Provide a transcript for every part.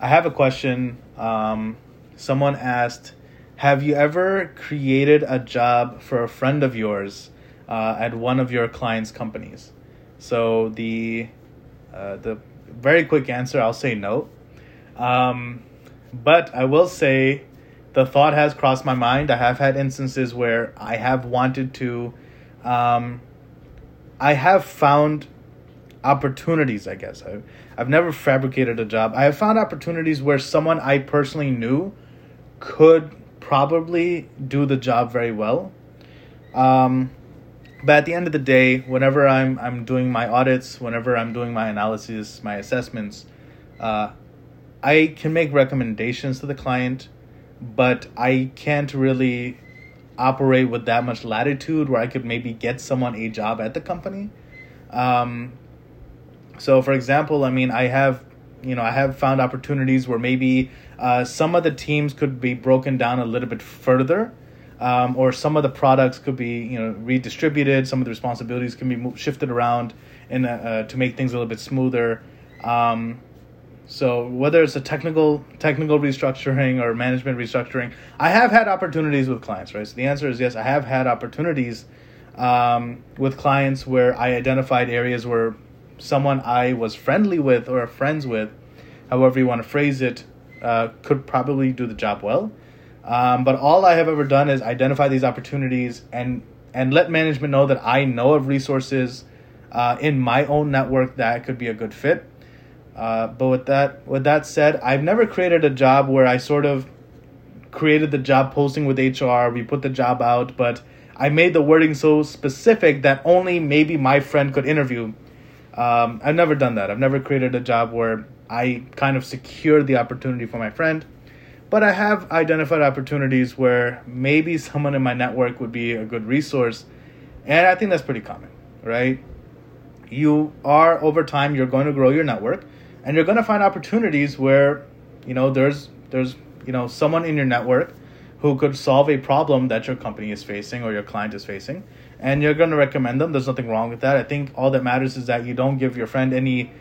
I have a question. Um, someone asked, "Have you ever created a job for a friend of yours uh, at one of your clients' companies?" So the uh, the very quick answer, I'll say no. Um, but I will say the thought has crossed my mind. I have had instances where I have wanted to, um, I have found opportunities, I guess. I've, I've never fabricated a job. I have found opportunities where someone I personally knew could probably do the job very well. Um, but at the end of the day, whenever I'm I'm doing my audits, whenever I'm doing my analysis, my assessments, uh, I can make recommendations to the client, but I can't really operate with that much latitude where I could maybe get someone a job at the company. Um, so, for example, I mean, I have, you know, I have found opportunities where maybe uh, some of the teams could be broken down a little bit further, um, or some of the products could be, you know, redistributed. Some of the responsibilities can be moved, shifted around, and uh, to make things a little bit smoother. Um, so whether it's a technical technical restructuring or management restructuring, I have had opportunities with clients, right? So the answer is yes, I have had opportunities um, with clients where I identified areas where someone I was friendly with or friends with, however you want to phrase it, uh, could probably do the job well. Um, but all I have ever done is identify these opportunities and and let management know that I know of resources uh, in my own network that could be a good fit. Uh, but with that with that said, I've never created a job where I sort of created the job posting with HR. We put the job out, but I made the wording so specific that only maybe my friend could interview um, I've never done that. I've never created a job where I kind of secured the opportunity for my friend. But I have identified opportunities where maybe someone in my network would be a good resource. And I think that's pretty common, right? You are, over time, you're going to grow your network and you're going to find opportunities where, you know, there's, there's, you know, someone in your network who could solve a problem that your company is facing or your client is facing and you're going to recommend them. There's nothing wrong with that. I think all that matters is that you don't give your friend any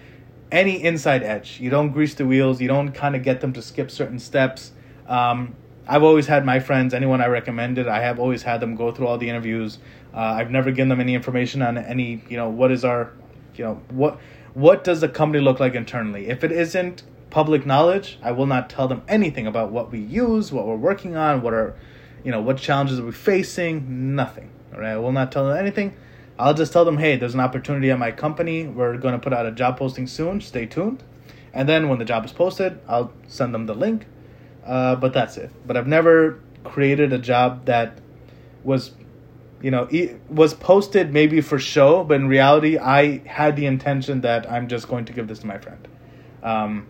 any inside edge. You don't grease the wheels. You don't kind of get them to skip certain steps. Um, I've always had my friends, anyone I recommended, I have always had them go through all the interviews. Uh, I've never given them any information on any, you know, what is our, you know, what what does the company look like internally. If it isn't public knowledge, I will not tell them anything about what we use, what we're working on, what are, you know, what challenges are we facing. Nothing. All right, I will not tell them anything. I'll just tell them, hey, there's an opportunity at my company. We're going to put out a job posting soon. Stay tuned. And then when the job is posted, I'll send them the link. Uh, but that's it. But I've never created a job that was, you know, it was posted maybe for show, but in reality, I had the intention that I'm just going to give this to my friend. Um,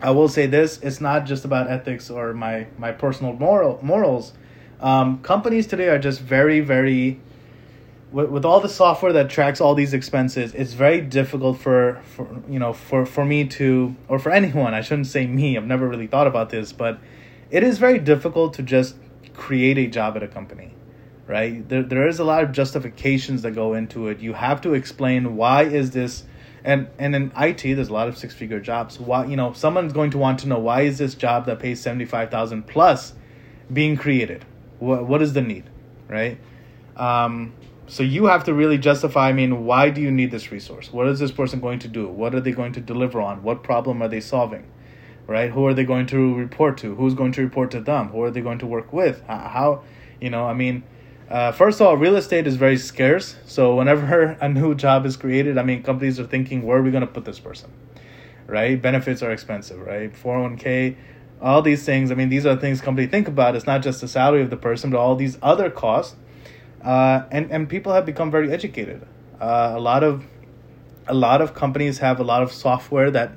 I will say this: it's not just about ethics or my my personal moral morals um, companies today are just very, very with, with all the software that tracks all these expenses. It's very difficult for, for you know for for me to or for anyone. I shouldn't say me. I've never really thought about this, but it is very difficult to just create a job at a company right there, there is a lot of justifications that go into it you have to explain why is this and and in IT there's a lot of six figure jobs why you know someone's going to want to know why is this job that pays 75,000 plus being created what what is the need, right? Um, so you have to really justify. I mean, why do you need this resource? What is this person going to do? What are they going to deliver on? What problem are they solving? Right? Who are they going to report to? Who's going to report to them? Who are they going to work with? How, you know, I mean, uh, first of all, real estate is very scarce. So whenever a new job is created, I mean, companies are thinking, where are we going to put this person? Right? Benefits are expensive, right? 401k, all these things. I mean, these are things company think about. It's not just the salary of the person, but all these other costs. Uh, and and people have become very educated. Uh, a lot of a lot of companies have a lot of software that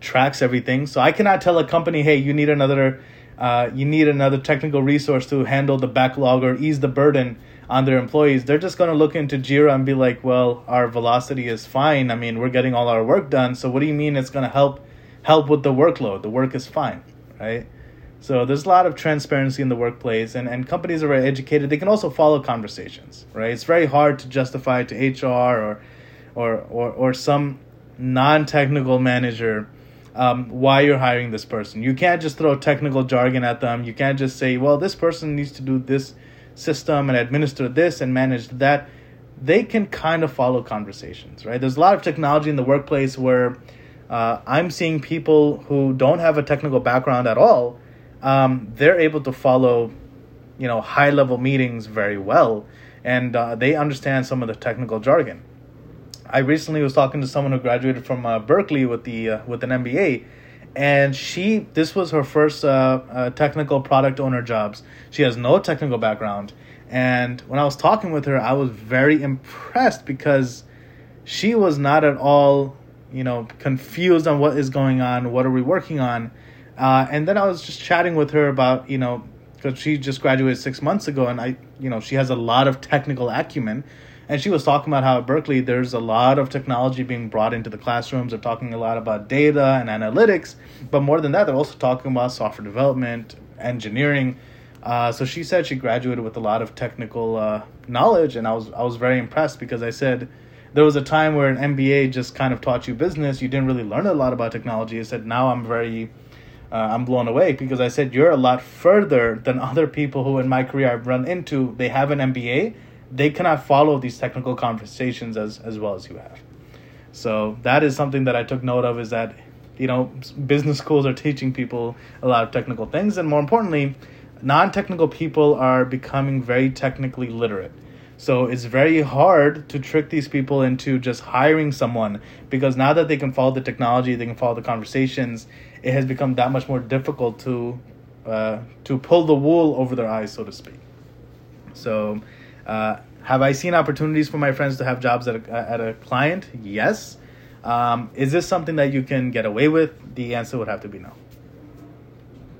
tracks everything. So I cannot tell a company, hey, you need another uh, you need another technical resource to handle the backlog or ease the burden on their employees. They're just going to look into Jira and be like, well, our velocity is fine. I mean, we're getting all our work done. So what do you mean it's going to help help with the workload? The work is fine right? So there's a lot of transparency in the workplace, and, and companies are very educated. They can also follow conversations, right? It's very hard to justify to HR or or or, or some non-technical manager um, why you're hiring this person. You can't just throw technical jargon at them. You can't just say, well, this person needs to do this system and administer this and manage that. They can kind of follow conversations, right? There's a lot of technology in the workplace where uh, I'm seeing people who don't have a technical background at all. Um, they're able to follow, you know, high level meetings very well, and uh, they understand some of the technical jargon. I recently was talking to someone who graduated from uh, Berkeley with the uh, with an MBA, and she this was her first uh, uh, technical product owner jobs. She has no technical background, and when I was talking with her, I was very impressed because she was not at all you know confused on what is going on, what are we working on, uh, and then I was just chatting with her about you know because she just graduated six months ago, and I you know she has a lot of technical acumen and she was talking about how at Berkeley there's a lot of technology being brought into the classrooms. They're talking a lot about data and analytics, but more than that, they're also talking about software development, engineering. Uh, so she said she graduated with a lot of technical uh, knowledge, and I was I was very impressed because I said there was a time where an MBA just kind of taught you business. You didn't really learn a lot about technology. I said now I'm very uh, I'm blown away because I said you're a lot further than other people who in my career I've run into. They have an MBA, they cannot follow these technical conversations as as well as you have. So that is something that I took note of is that you know business schools are teaching people a lot of technical things and more importantly non-technical people are becoming very technically literate so it's very hard to trick these people into just hiring someone because now that they can follow the technology they can follow the conversations it has become that much more difficult to uh, to pull the wool over their eyes so to speak so uh, have I seen opportunities for my friends to have jobs at a, at a client? Yes. Um, is this something that you can get away with? The answer would have to be no.